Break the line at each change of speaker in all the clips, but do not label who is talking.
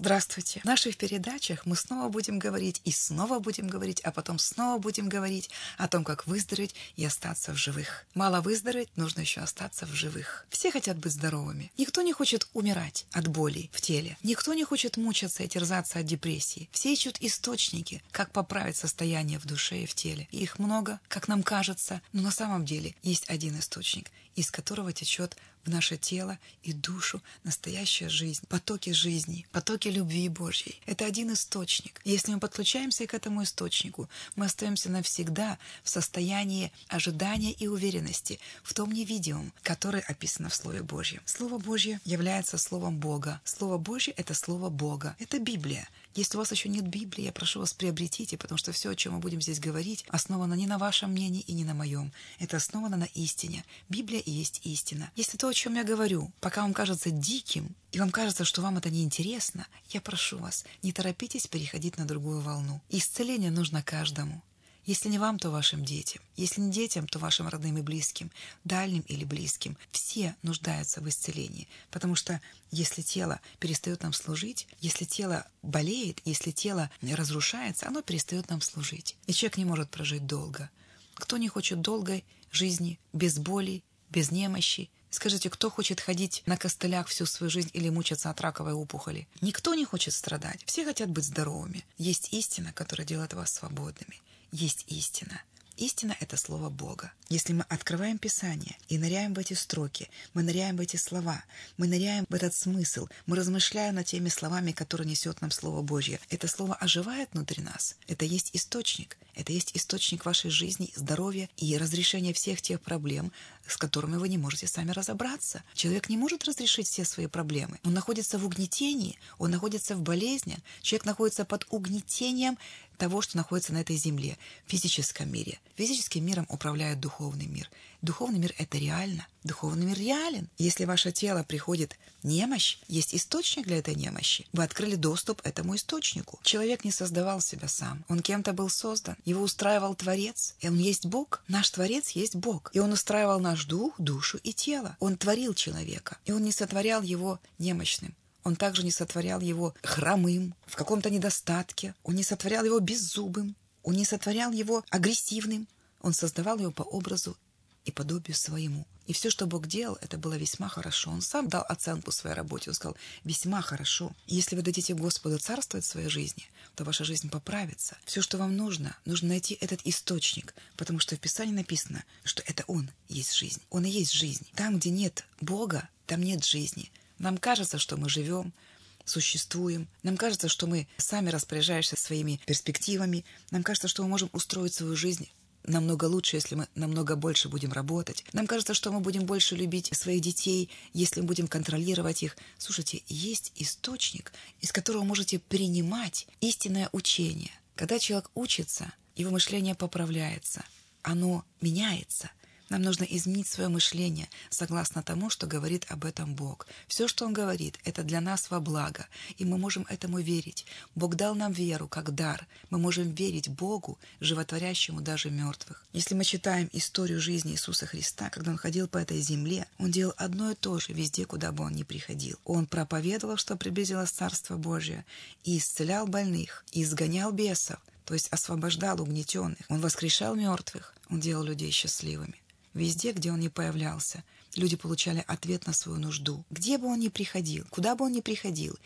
Здравствуйте! В наших передачах мы снова будем говорить и снова будем говорить, а потом снова будем говорить о том, как выздороветь и остаться в живых. Мало выздороветь, нужно еще остаться в живых. Все хотят быть здоровыми. Никто не хочет умирать от боли в теле. Никто не хочет мучаться и терзаться от депрессии. Все ищут источники, как поправить состояние в душе и в теле. И их много, как нам кажется, но на самом деле есть один источник, из которого течет в наше тело и душу настоящая жизнь, потоки жизни, потоки любви Божьей. Это один источник. Если мы подключаемся к этому источнику, мы остаемся навсегда в состоянии ожидания и уверенности в том невидимом, которое описано в Слове Божьем. Слово Божье является Словом Бога. Слово Божье — это Слово Бога. Это Библия. Если у вас еще нет Библии, я прошу вас приобретите, потому что все, о чем мы будем здесь говорить, основано не на вашем мнении и не на моем. Это основано на истине. Библия и есть истина. Если то, о чем я говорю, пока вам кажется диким, и вам кажется, что вам это неинтересно, я прошу вас, не торопитесь переходить на другую волну. Исцеление нужно каждому. Если не вам, то вашим детям. Если не детям, то вашим родным и близким, дальним или близким. Все нуждаются в исцелении. Потому что если тело перестает нам служить, если тело болеет, если тело разрушается, оно перестает нам служить. И человек не может прожить долго. Кто не хочет долгой жизни, без боли, без немощи, Скажите, кто хочет ходить на костылях всю свою жизнь или мучиться от раковой опухоли? Никто не хочет страдать. Все хотят быть здоровыми. Есть истина, которая делает вас свободными есть истина. Истина — это слово Бога. Если мы открываем Писание и ныряем в эти строки, мы ныряем в эти слова, мы ныряем в этот смысл, мы размышляем над теми словами, которые несет нам Слово Божье, это слово оживает внутри нас. Это есть источник. Это есть источник вашей жизни, здоровья и разрешения всех тех проблем, с которыми вы не можете сами разобраться. Человек не может разрешить все свои проблемы. Он находится в угнетении, он находится в болезни. Человек находится под угнетением того, что находится на этой земле, в физическом мире. Физическим миром управляет духовный мир. Духовный мир — это реально. Духовный мир реален. Если ваше тело приходит немощь, есть источник для этой немощи. Вы открыли доступ этому источнику. Человек не создавал себя сам. Он кем-то был создан. Его устраивал Творец. И он есть Бог. Наш Творец есть Бог. И он устраивал наш дух, душу и тело. Он творил человека. И он не сотворял его немощным. Он также не сотворял его хромым, в каком-то недостатке. Он не сотворял его беззубым. Он не сотворял его агрессивным. Он создавал его по образу и подобию своему. И все, что Бог делал, это было весьма хорошо. Он сам дал оценку своей работе. Он сказал, весьма хорошо. Если вы дадите Господу царствовать в своей жизни, то ваша жизнь поправится. Все, что вам нужно, нужно найти этот источник, потому что в Писании написано, что это Он есть жизнь. Он и есть жизнь. Там, где нет Бога, там нет жизни. Нам кажется, что мы живем, существуем. Нам кажется, что мы сами распоряжаемся своими перспективами. Нам кажется, что мы можем устроить свою жизнь намного лучше, если мы намного больше будем работать. Нам кажется, что мы будем больше любить своих детей, если мы будем контролировать их. Слушайте, есть источник, из которого можете принимать истинное учение. Когда человек учится, его мышление поправляется, оно меняется – нам нужно изменить свое мышление согласно тому, что говорит об этом Бог. Все, что Он говорит, это для нас во благо, и мы можем этому верить. Бог дал нам веру как дар. Мы можем верить Богу, животворящему даже мертвых. Если мы читаем историю жизни Иисуса Христа, когда Он ходил по этой земле, Он делал одно и то же везде, куда бы Он ни приходил. Он проповедовал, что приблизилось Царство Божие, и исцелял больных, и изгонял бесов, то есть освобождал угнетенных. Он воскрешал мертвых, он делал людей счастливыми. Везде, где он не появлялся, люди получали ответ на свою нужду. Где бы он ни приходил, куда бы он ни приходил,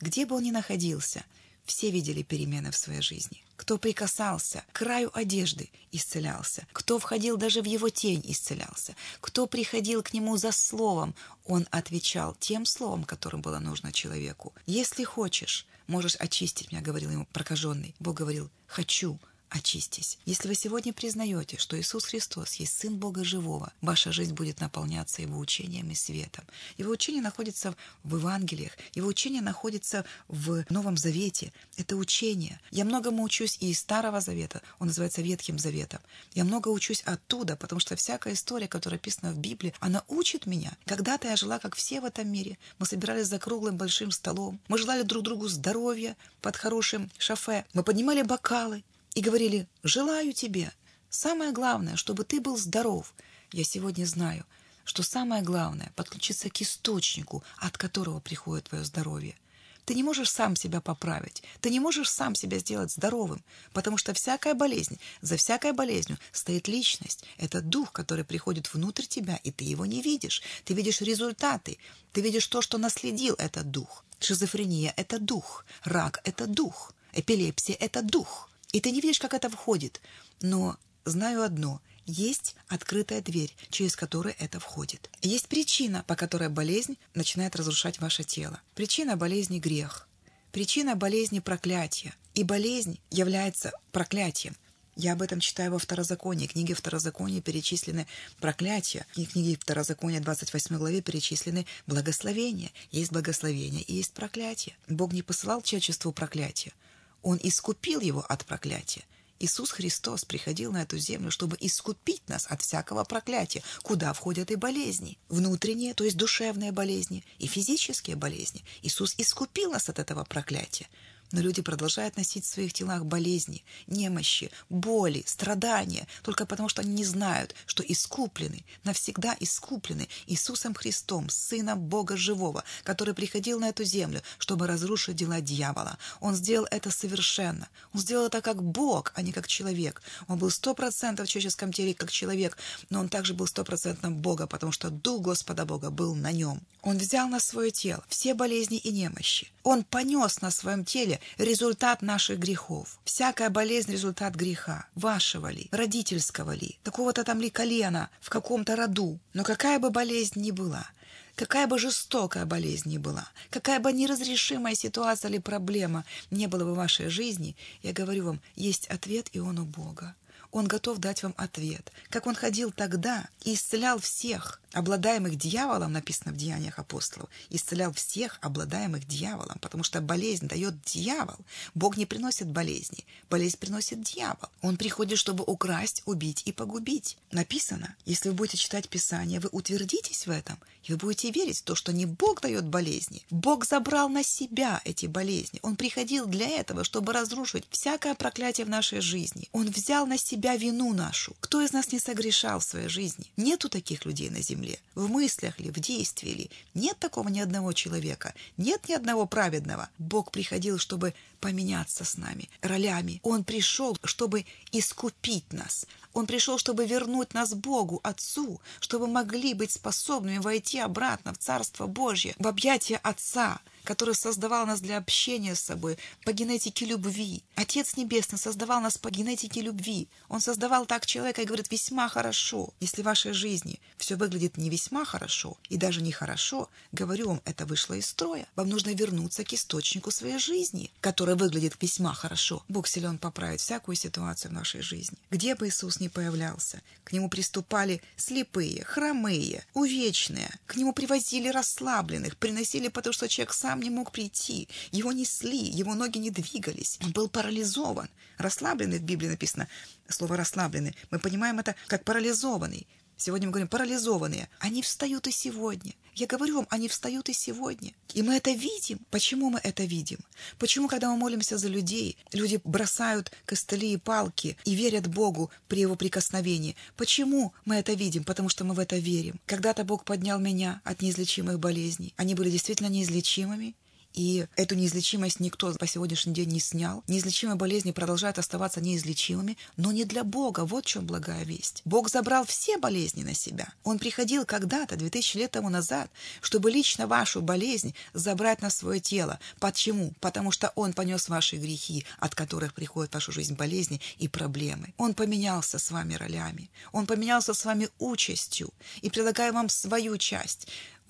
где бы он ни находился, все видели перемены в своей жизни. Кто прикасался к краю одежды, исцелялся. Кто входил даже в его тень, исцелялся. Кто приходил к нему за словом, он отвечал тем словом, которым было нужно человеку. «Если хочешь, можешь очистить меня», — говорил ему прокаженный. Бог говорил «хочу», очистись. Если вы сегодня признаете, что Иисус Христос есть Сын Бога Живого, ваша жизнь будет наполняться Его учением и светом. Его учение находится в Евангелиях, Его учение находится в Новом Завете. Это учение. Я многому учусь и из Старого Завета, он называется Ветхим Заветом. Я много учусь оттуда, потому что всякая история, которая описана в Библии, она учит меня. Когда-то я жила, как все в этом мире. Мы собирались за круглым большим столом. Мы желали друг другу здоровья под хорошим шофе. Мы поднимали бокалы и говорили «желаю тебе». Самое главное, чтобы ты был здоров. Я сегодня знаю, что самое главное – подключиться к источнику, от которого приходит твое здоровье. Ты не можешь сам себя поправить. Ты не можешь сам себя сделать здоровым, потому что всякая болезнь, за всякой болезнью стоит личность. Это дух, который приходит внутрь тебя, и ты его не видишь. Ты видишь результаты. Ты видишь то, что наследил этот дух. Шизофрения – это дух. Рак – это дух. Эпилепсия – это дух. И ты не видишь, как это входит. Но знаю одно – есть открытая дверь, через которую это входит. Есть причина, по которой болезнь начинает разрушать ваше тело. Причина болезни – грех. Причина болезни – проклятие. И болезнь является проклятием. Я об этом читаю во Второзаконии. В книге Второзакония перечислены проклятия. В книге Второзакония 28 главе перечислены благословения. Есть благословение и есть проклятие. Бог не посылал человечеству проклятие. Он искупил его от проклятия. Иисус Христос приходил на эту землю, чтобы искупить нас от всякого проклятия, куда входят и болезни. Внутренние, то есть душевные болезни, и физические болезни. Иисус искупил нас от этого проклятия. Но люди продолжают носить в своих телах болезни, немощи, боли, страдания, только потому что они не знают, что искуплены, навсегда искуплены Иисусом Христом, Сыном Бога Живого, который приходил на эту землю, чтобы разрушить дела дьявола. Он сделал это совершенно. Он сделал это как Бог, а не как человек. Он был сто процентов в человеческом теле как человек, но он также был стопроцентным Бога, потому что Дух Господа Бога был на нем. Он взял на свое тело все болезни и немощи. Он понес на своем теле результат наших грехов. Всякая болезнь – результат греха. Вашего ли, родительского ли, какого-то там ли колена в каком-то роду. Но какая бы болезнь ни была – Какая бы жестокая болезнь ни была, какая бы неразрешимая ситуация или проблема не была бы в вашей жизни, я говорю вам, есть ответ, и он у Бога. Он готов дать вам ответ. Как он ходил тогда и исцелял всех, обладаемых дьяволом, написано в Деяниях апостолов, исцелял всех, обладаемых дьяволом, потому что болезнь дает дьявол. Бог не приносит болезни, болезнь приносит дьявол. Он приходит, чтобы украсть, убить и погубить. Написано, если вы будете читать Писание, вы утвердитесь в этом, и вы будете верить в то, что не Бог дает болезни. Бог забрал на себя эти болезни. Он приходил для этого, чтобы разрушить всякое проклятие в нашей жизни. Он взял на себя вину нашу. Кто из нас не согрешал в своей жизни? Нету таких людей на земле, в мыслях ли, в действии ли. Нет такого ни одного человека, нет ни одного праведного. Бог приходил, чтобы поменяться с нами ролями. Он пришел, чтобы искупить нас. Он пришел, чтобы вернуть нас Богу, Отцу, чтобы могли быть способными войти обратно в Царство Божье, в объятия Отца, который создавал нас для общения с собой по генетике любви. Отец Небесный создавал нас по генетике любви. Он создавал так человека и говорит весьма хорошо. Если в вашей жизни все выглядит не весьма хорошо и даже не хорошо, говорю вам, это вышло из строя. Вам нужно вернуться к источнику своей жизни, которая выглядит весьма хорошо. Бог силен поправить всякую ситуацию в нашей жизни. Где бы Иисус ни появлялся, к нему приступали слепые, хромые, увечные, к нему привозили расслабленных, приносили, потому что человек сам сам не мог прийти. Его несли, его ноги не двигались. Он был парализован. Расслабленный в Библии написано слово «расслабленный». Мы понимаем это как парализованный. Сегодня мы говорим парализованные. Они встают и сегодня. Я говорю вам, они встают и сегодня. И мы это видим. Почему мы это видим? Почему, когда мы молимся за людей, люди бросают костыли и палки и верят Богу при Его прикосновении? Почему мы это видим? Потому что мы в это верим. Когда-то Бог поднял меня от неизлечимых болезней. Они были действительно неизлечимыми. И эту неизлечимость никто по сегодняшний день не снял. Неизлечимые болезни продолжают оставаться неизлечимыми, но не для Бога. Вот в чем благая весть. Бог забрал все болезни на себя. Он приходил когда-то, 2000 лет тому назад, чтобы лично вашу болезнь забрать на свое тело. Почему? Потому что Он понес ваши грехи, от которых приходят в вашу жизнь болезни и проблемы. Он поменялся с вами ролями. Он поменялся с вами участью и предлагаю вам свою часть.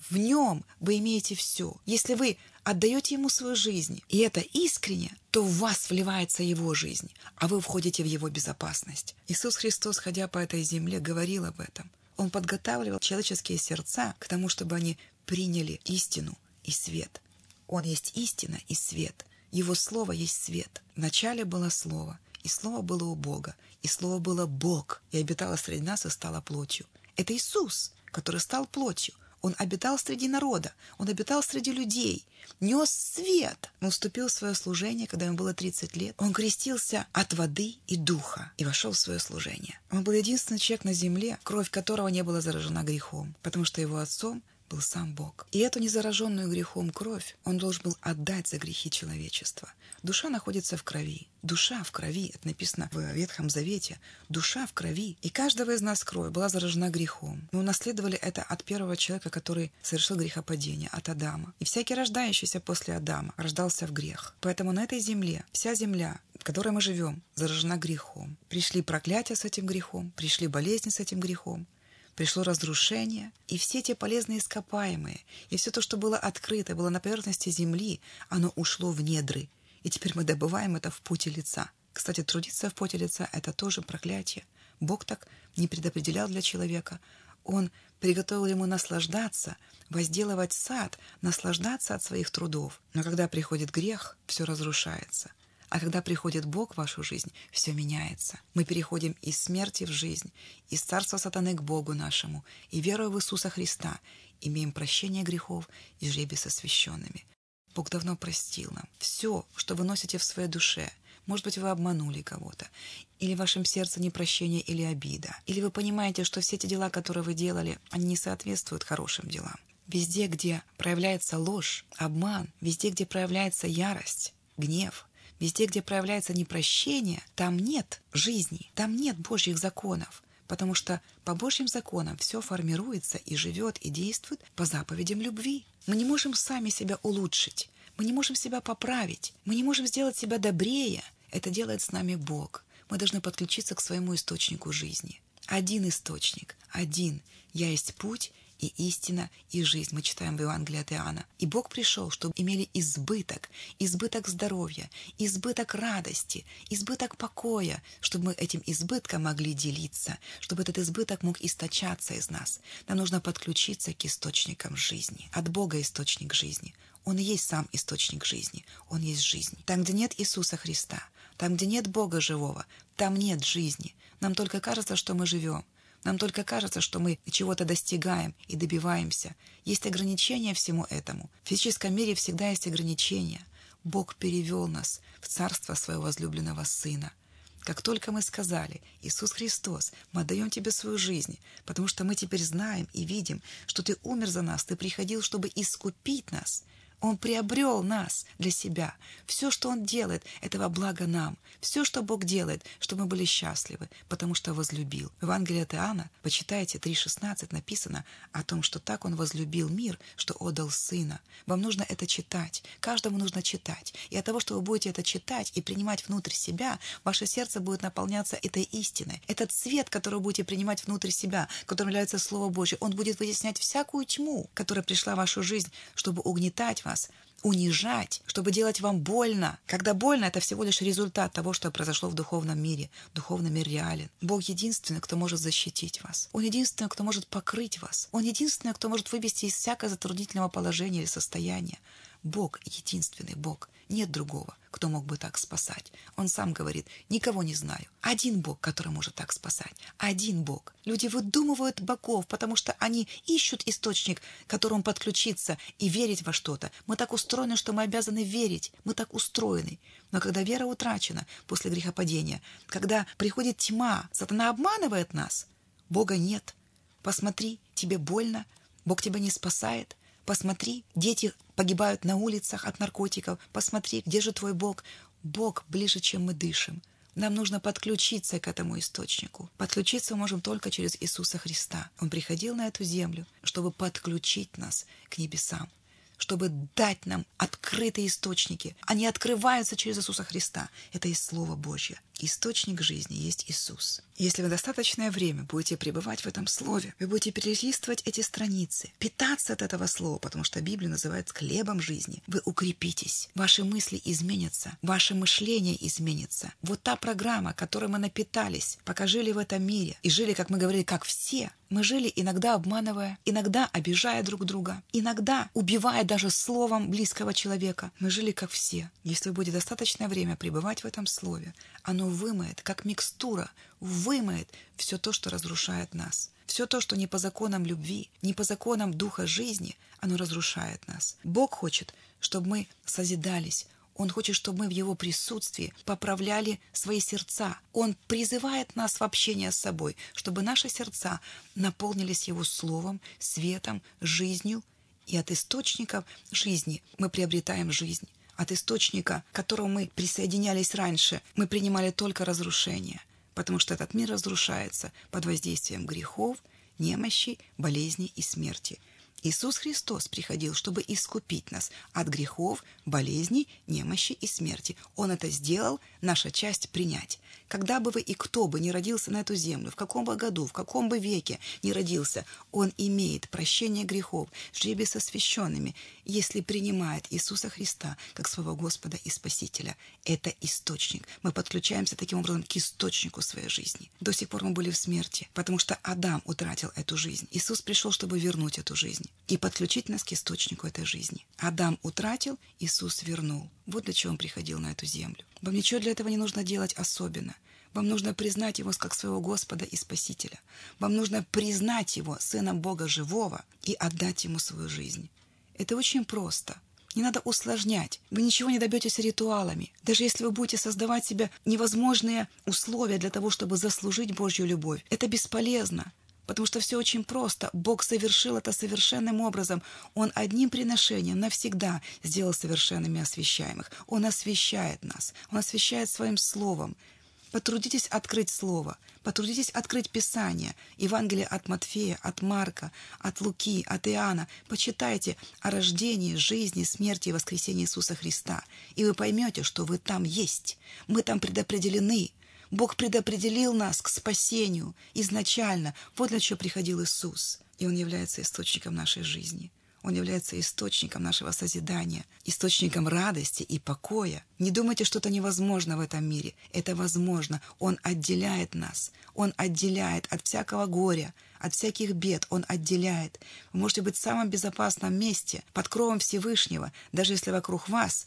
В нем вы имеете все. Если вы отдаете ему свою жизнь, и это искренне, то в вас вливается его жизнь, а вы входите в его безопасность. Иисус Христос, ходя по этой земле, говорил об этом. Он подготавливал человеческие сердца к тому, чтобы они приняли истину и свет. Он есть истина и свет. Его Слово есть свет. Вначале было Слово, и Слово было у Бога, и Слово было Бог, и обитало среди нас и стало плотью. Это Иисус, который стал плотью. Он обитал среди народа, он обитал среди людей, нес свет. Он вступил в свое служение, когда ему было 30 лет. Он крестился от воды и духа и вошел в свое служение. Он был единственный человек на земле, кровь которого не была заражена грехом, потому что его отцом был сам Бог. И эту незараженную грехом кровь он должен был отдать за грехи человечества. Душа находится в крови. Душа в крови, это написано в Ветхом Завете. Душа в крови. И каждого из нас кровь была заражена грехом. Мы унаследовали это от первого человека, который совершил грехопадение, от Адама. И всякий рождающийся после Адама рождался в грех. Поэтому на этой земле, вся земля, в которой мы живем, заражена грехом. Пришли проклятия с этим грехом, пришли болезни с этим грехом, пришло разрушение, и все те полезные ископаемые, и все то, что было открыто, было на поверхности земли, оно ушло в недры, и теперь мы добываем это в пути лица. Кстати, трудиться в поте лица — это тоже проклятие. Бог так не предопределял для человека. Он приготовил ему наслаждаться, возделывать сад, наслаждаться от своих трудов. Но когда приходит грех, все разрушается — а когда приходит Бог в вашу жизнь, все меняется. Мы переходим из смерти в жизнь, из царства сатаны к Богу нашему, и веруя в Иисуса Христа, имеем прощение грехов и жребий с освященными. Бог давно простил нам. Все, что вы носите в своей душе, может быть, вы обманули кого-то, или в вашем сердце непрощение или обида, или вы понимаете, что все эти дела, которые вы делали, они не соответствуют хорошим делам. Везде, где проявляется ложь, обман, везде, где проявляется ярость, гнев, Везде, где проявляется непрощение, там нет жизни, там нет Божьих законов, потому что по Божьим законам все формируется и живет и действует по заповедям любви. Мы не можем сами себя улучшить, мы не можем себя поправить, мы не можем сделать себя добрее. Это делает с нами Бог. Мы должны подключиться к своему источнику жизни. Один источник, один. Я есть путь, и истина, и жизнь. Мы читаем в Евангелии от Иоанна. И Бог пришел, чтобы имели избыток, избыток здоровья, избыток радости, избыток покоя, чтобы мы этим избытком могли делиться, чтобы этот избыток мог источаться из нас. Нам нужно подключиться к источникам жизни. От Бога источник жизни. Он и есть сам источник жизни. Он есть жизнь. Там, где нет Иисуса Христа, там, где нет Бога живого, там нет жизни. Нам только кажется, что мы живем. Нам только кажется, что мы чего-то достигаем и добиваемся. Есть ограничения всему этому. В физическом мире всегда есть ограничения. Бог перевел нас в царство своего возлюбленного Сына. Как только мы сказали, Иисус Христос, мы отдаем Тебе свою жизнь, потому что мы теперь знаем и видим, что Ты умер за нас, Ты приходил, чтобы искупить нас. Он приобрел нас для себя. Все, что Он делает, это во благо нам. Все, что Бог делает, чтобы мы были счастливы, потому что возлюбил. В Евангелии от Иоанна, почитайте 3.16, написано о том, что так Он возлюбил мир, что отдал Сына. Вам нужно это читать. Каждому нужно читать. И от того, что вы будете это читать и принимать внутрь себя, ваше сердце будет наполняться этой истиной. Этот свет, который вы будете принимать внутрь себя, которым является Слово Божье, он будет вытеснять всякую тьму, которая пришла в вашу жизнь, чтобы угнетать вас, вас, унижать, чтобы делать вам больно. Когда больно, это всего лишь результат того, что произошло в духовном мире. Духовный мир реален. Бог единственный, кто может защитить вас. Он единственный, кто может покрыть вас. Он единственный, кто может вывести из всякого затруднительного положения или состояния. Бог единственный Бог. Нет другого, кто мог бы так спасать. Он сам говорит, никого не знаю. Один Бог, который может так спасать. Один Бог. Люди выдумывают богов, потому что они ищут источник, к которому подключиться и верить во что-то. Мы так устроены, что мы обязаны верить. Мы так устроены. Но когда вера утрачена после грехопадения, когда приходит тьма, сатана обманывает нас, Бога нет. Посмотри, тебе больно, Бог тебя не спасает – Посмотри, дети погибают на улицах от наркотиков. Посмотри, где же твой Бог? Бог ближе, чем мы дышим. Нам нужно подключиться к этому источнику. Подключиться мы можем только через Иисуса Христа. Он приходил на эту землю, чтобы подключить нас к небесам чтобы дать нам открытые источники. Они открываются через Иисуса Христа. Это и Слово Божье. Источник жизни есть Иисус. Если вы достаточное время будете пребывать в этом Слове, вы будете перелистывать эти страницы, питаться от этого Слова, потому что Библия называет хлебом жизни, вы укрепитесь, ваши мысли изменятся, ваше мышление изменится. Вот та программа, которой мы напитались, пока жили в этом мире, и жили, как мы говорили, как все, мы жили иногда обманывая, иногда обижая друг друга, иногда убивая даже словом близкого человека. Мы жили как все. Если вы будете достаточное время пребывать в этом слове, оно вымоет, как микстура, вымоет все то, что разрушает нас. Все то, что не по законам любви, не по законам духа жизни, оно разрушает нас. Бог хочет, чтобы мы созидались, Он хочет, чтобы мы в Его присутствии поправляли свои сердца. Он призывает нас в общение с собой, чтобы наши сердца наполнились Его Словом, светом, жизнью. И от источников жизни мы приобретаем жизнь. От источника, к которому мы присоединялись раньше, мы принимали только разрушение, потому что этот мир разрушается под воздействием грехов, немощи, болезней и смерти – Иисус Христос приходил, чтобы искупить нас от грехов, болезней, немощи и смерти. Он это сделал, наша часть принять. Когда бы вы и кто бы не родился на эту землю, в каком бы году, в каком бы веке не родился, он имеет прощение грехов, жребий со священными, если принимает Иисуса Христа как своего Господа и Спасителя. Это источник. Мы подключаемся таким образом к источнику своей жизни. До сих пор мы были в смерти, потому что Адам утратил эту жизнь. Иисус пришел, чтобы вернуть эту жизнь и подключить нас к источнику этой жизни. Адам утратил, Иисус вернул. Вот для чего он приходил на эту землю. Вам ничего для этого не нужно делать особенно. Вам нужно признать Его как своего Господа и Спасителя. Вам нужно признать Его Сыном Бога Живого и отдать Ему свою жизнь. Это очень просто. Не надо усложнять. Вы ничего не добьетесь ритуалами. Даже если вы будете создавать себе невозможные условия для того, чтобы заслужить Божью любовь, это бесполезно. Потому что все очень просто. Бог совершил это совершенным образом. Он одним приношением навсегда сделал совершенными освящаемых. Он освящает нас. Он освящает своим словом. Потрудитесь открыть Слово, потрудитесь открыть Писание, Евангелие от Матфея, от Марка, от Луки, от Иоанна. Почитайте о рождении, жизни, смерти и воскресении Иисуса Христа, и вы поймете, что вы там есть. Мы там предопределены. Бог предопределил нас к спасению изначально. Вот для чего приходил Иисус. И Он является источником нашей жизни. Он является источником нашего созидания, источником радости и покоя. Не думайте, что это невозможно в этом мире. Это возможно. Он отделяет нас. Он отделяет от всякого горя, от всяких бед. Он отделяет. Вы можете быть в самом безопасном месте, под кровом Всевышнего, даже если вокруг вас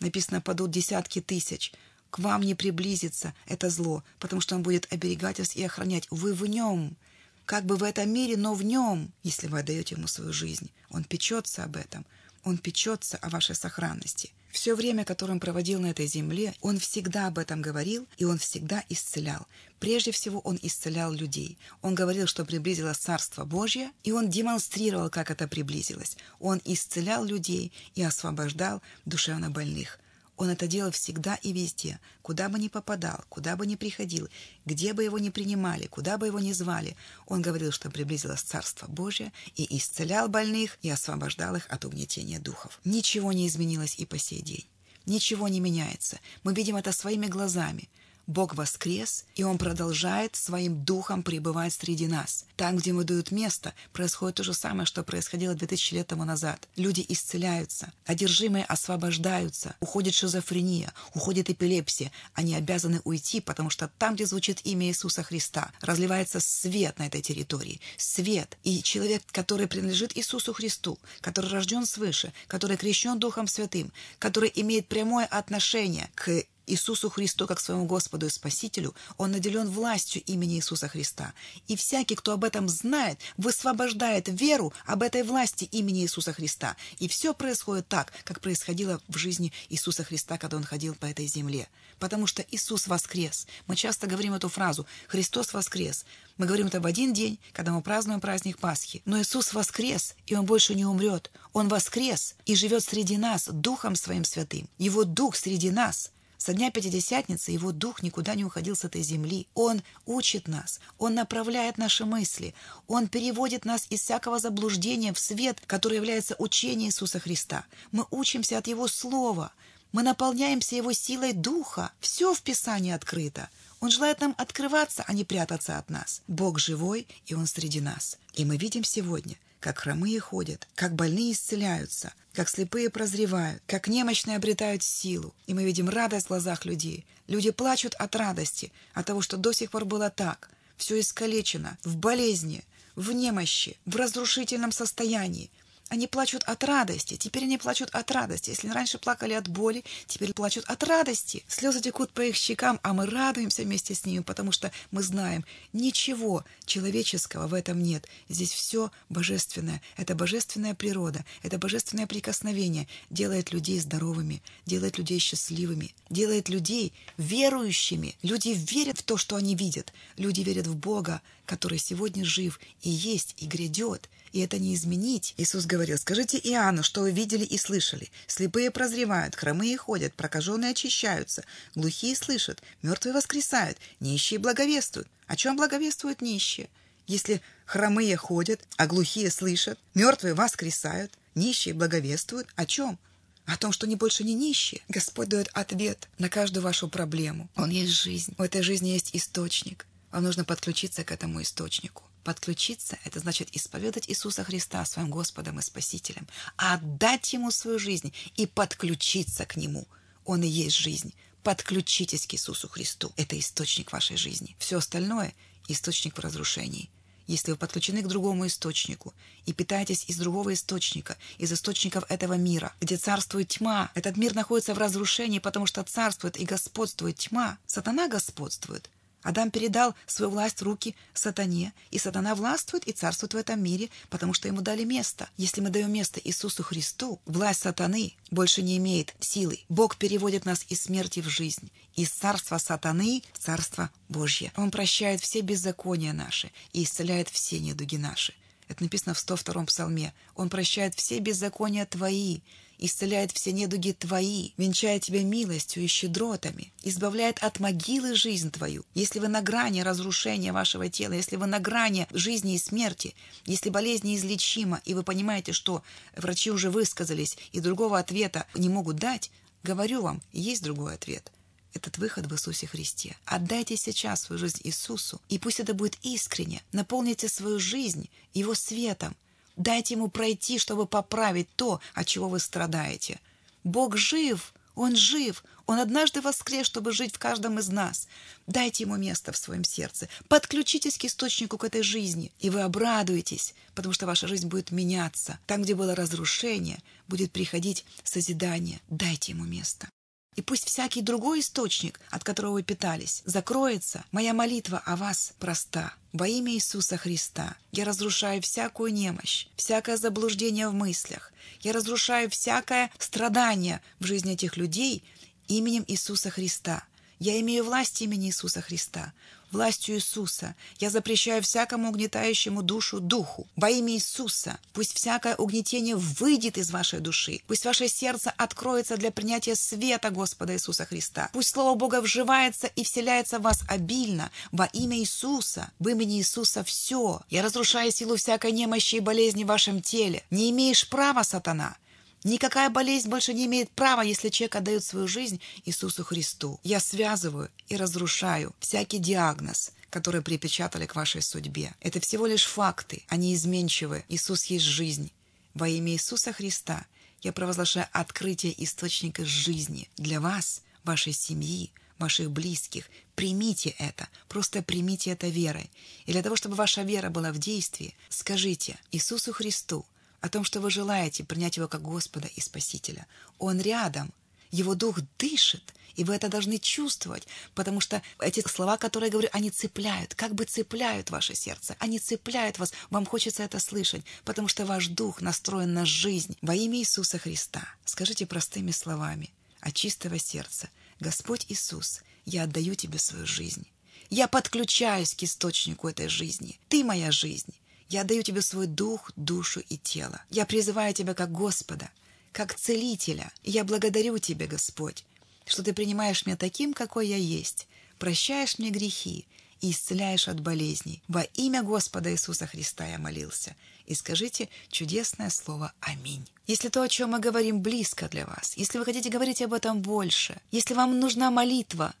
написано «падут десятки тысяч», к вам не приблизится это зло, потому что он будет оберегать вас и охранять. Вы в нем, как бы в этом мире, но в нем, если вы отдаете ему свою жизнь. Он печется об этом, он печется о вашей сохранности. Все время, которое он проводил на этой земле, он всегда об этом говорил, и он всегда исцелял. Прежде всего, он исцелял людей. Он говорил, что приблизилось Царство Божье, и он демонстрировал, как это приблизилось. Он исцелял людей и освобождал душевно больных. Он это делал всегда и везде, куда бы ни попадал, куда бы ни приходил, где бы его ни принимали, куда бы его ни звали. Он говорил, что приблизилось Царство Божие и исцелял больных и освобождал их от угнетения духов. Ничего не изменилось и по сей день. Ничего не меняется. Мы видим это своими глазами. Бог воскрес, и Он продолжает своим духом пребывать среди нас. Там, где ему дают место, происходит то же самое, что происходило 2000 лет тому назад. Люди исцеляются, одержимые освобождаются, уходит шизофрения, уходит эпилепсия. Они обязаны уйти, потому что там, где звучит имя Иисуса Христа, разливается свет на этой территории. Свет. И человек, который принадлежит Иисусу Христу, который рожден свыше, который крещен Духом Святым, который имеет прямое отношение к Иисусу Христу как своему Господу и Спасителю, он наделен властью имени Иисуса Христа. И всякий, кто об этом знает, высвобождает веру об этой власти имени Иисуса Христа. И все происходит так, как происходило в жизни Иисуса Христа, когда он ходил по этой земле. Потому что Иисус воскрес. Мы часто говорим эту фразу «Христос воскрес». Мы говорим это в один день, когда мы празднуем праздник Пасхи. Но Иисус воскрес, и Он больше не умрет. Он воскрес и живет среди нас Духом Своим Святым. Его Дух среди нас – со дня Пятидесятницы его дух никуда не уходил с этой земли. Он учит нас, он направляет наши мысли, он переводит нас из всякого заблуждения в свет, который является учением Иисуса Христа. Мы учимся от Его Слова, мы наполняемся Его силой Духа. Все в Писании открыто. Он желает нам открываться, а не прятаться от нас. Бог живой, и Он среди нас. И мы видим сегодня, как хромые ходят, как больные исцеляются, как слепые прозревают, как немощные обретают силу. И мы видим радость в глазах людей. Люди плачут от радости, от того, что до сих пор было так. Все искалечено, в болезни, в немощи, в разрушительном состоянии. Они плачут от радости. Теперь они плачут от радости. Если раньше плакали от боли, теперь плачут от радости. Слезы текут по их щекам, а мы радуемся вместе с ними, потому что мы знаем, ничего человеческого в этом нет. Здесь все божественное. Это божественная природа, это божественное прикосновение делает людей здоровыми, делает людей счастливыми, делает людей верующими. Люди верят в то, что они видят. Люди верят в Бога, который сегодня жив и есть, и грядет и это не изменить. Иисус говорил, скажите Иоанну, что вы видели и слышали. Слепые прозревают, хромые ходят, прокаженные очищаются, глухие слышат, мертвые воскресают, нищие благовествуют. О чем благовествуют нищие? Если хромые ходят, а глухие слышат, мертвые воскресают, нищие благовествуют, о чем? О том, что они больше не нищие. Господь дает ответ на каждую вашу проблему. Он есть жизнь. У этой жизни есть источник. Вам нужно подключиться к этому источнику. Подключиться – это значит исповедать Иисуса Христа своим Господом и Спасителем, отдать Ему свою жизнь и подключиться к Нему. Он и есть жизнь. Подключитесь к Иисусу Христу. Это источник вашей жизни. Все остальное – источник в разрушении. Если вы подключены к другому источнику и питаетесь из другого источника, из источников этого мира, где царствует тьма, этот мир находится в разрушении, потому что царствует и господствует тьма, сатана господствует, Адам передал свою власть в руки сатане, и сатана властвует и царствует в этом мире, потому что ему дали место. Если мы даем место Иисусу Христу, власть сатаны больше не имеет силы. Бог переводит нас из смерти в жизнь, из царства сатаны в царство Божье. Он прощает все беззакония наши и исцеляет все недуги наши. Это написано в 102-м псалме. Он прощает все беззакония твои исцеляет все недуги твои, венчает тебя милостью и щедротами, избавляет от могилы жизнь твою. Если вы на грани разрушения вашего тела, если вы на грани жизни и смерти, если болезнь неизлечима, и вы понимаете, что врачи уже высказались и другого ответа не могут дать, говорю вам, есть другой ответ этот выход в Иисусе Христе. Отдайте сейчас свою жизнь Иисусу, и пусть это будет искренне. Наполните свою жизнь Его светом, Дайте ему пройти, чтобы поправить то, от чего вы страдаете. Бог жив, Он жив, Он однажды воскрес, чтобы жить в каждом из нас. Дайте ему место в своем сердце. Подключитесь к источнику к этой жизни, и вы обрадуетесь, потому что ваша жизнь будет меняться. Там, где было разрушение, будет приходить созидание. Дайте ему место. И пусть всякий другой источник, от которого вы питались, закроется. Моя молитва о вас проста. Во имя Иисуса Христа я разрушаю всякую немощь, всякое заблуждение в мыслях. Я разрушаю всякое страдание в жизни этих людей именем Иисуса Христа. Я имею власть имени Иисуса Христа властью Иисуса. Я запрещаю всякому угнетающему душу духу. Во имя Иисуса пусть всякое угнетение выйдет из вашей души. Пусть ваше сердце откроется для принятия света Господа Иисуса Христа. Пусть Слово Бога вживается и вселяется в вас обильно. Во имя Иисуса, в имени Иисуса все. Я разрушаю силу всякой немощи и болезни в вашем теле. Не имеешь права, сатана, Никакая болезнь больше не имеет права, если человек отдает свою жизнь Иисусу Христу. Я связываю и разрушаю всякий диагноз, который припечатали к вашей судьбе. Это всего лишь факты, они изменчивы. Иисус есть жизнь. Во имя Иисуса Христа я провозглашаю открытие источника жизни для вас, вашей семьи, ваших близких. Примите это, просто примите это верой. И для того, чтобы ваша вера была в действии, скажите Иисусу Христу, о том, что вы желаете принять Его как Господа и Спасителя. Он рядом, Его Дух дышит, и вы это должны чувствовать, потому что эти слова, которые я говорю, они цепляют, как бы цепляют ваше сердце, они цепляют вас, вам хочется это слышать, потому что ваш Дух настроен на жизнь во имя Иисуса Христа. Скажите простыми словами, от чистого сердца, Господь Иисус, я отдаю Тебе свою жизнь. Я подключаюсь к источнику этой жизни. Ты моя жизнь. Я даю тебе свой дух, душу и тело. Я призываю тебя как Господа, как Целителя. Я благодарю тебя, Господь, что ты принимаешь меня таким, какой я есть, прощаешь мне грехи и исцеляешь от болезней. Во имя Господа Иисуса Христа я молился. И скажите чудесное слово «Аминь». Если то, о чем мы говорим, близко для вас, если вы хотите говорить об этом больше, если вам нужна молитва,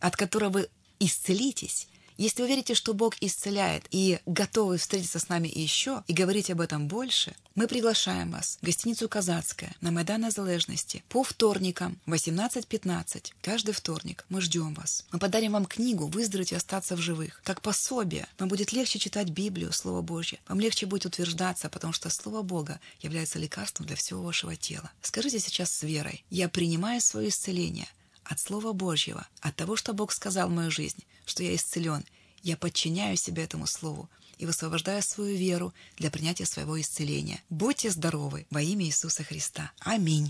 от которой вы исцелитесь, Если вы верите, что Бог исцеляет и готовы встретиться с нами еще и говорить об этом больше, мы приглашаем вас в гостиницу «Казацкая» на Майдане Залежности по вторникам 18.15. Каждый вторник мы ждем вас. Мы подарим вам книгу «Выздороветь и остаться в живых». Как пособие. Вам будет легче читать Библию, Слово Божье. Вам легче будет утверждаться, потому что Слово Бога является лекарством для всего вашего тела. Скажите сейчас с верой. Я принимаю свое исцеление от Слова Божьего, от того, что Бог сказал в мою жизнь, что я исцелен. Я подчиняю себя этому Слову и высвобождаю свою веру для принятия своего исцеления. Будьте здоровы во имя Иисуса Христа. Аминь.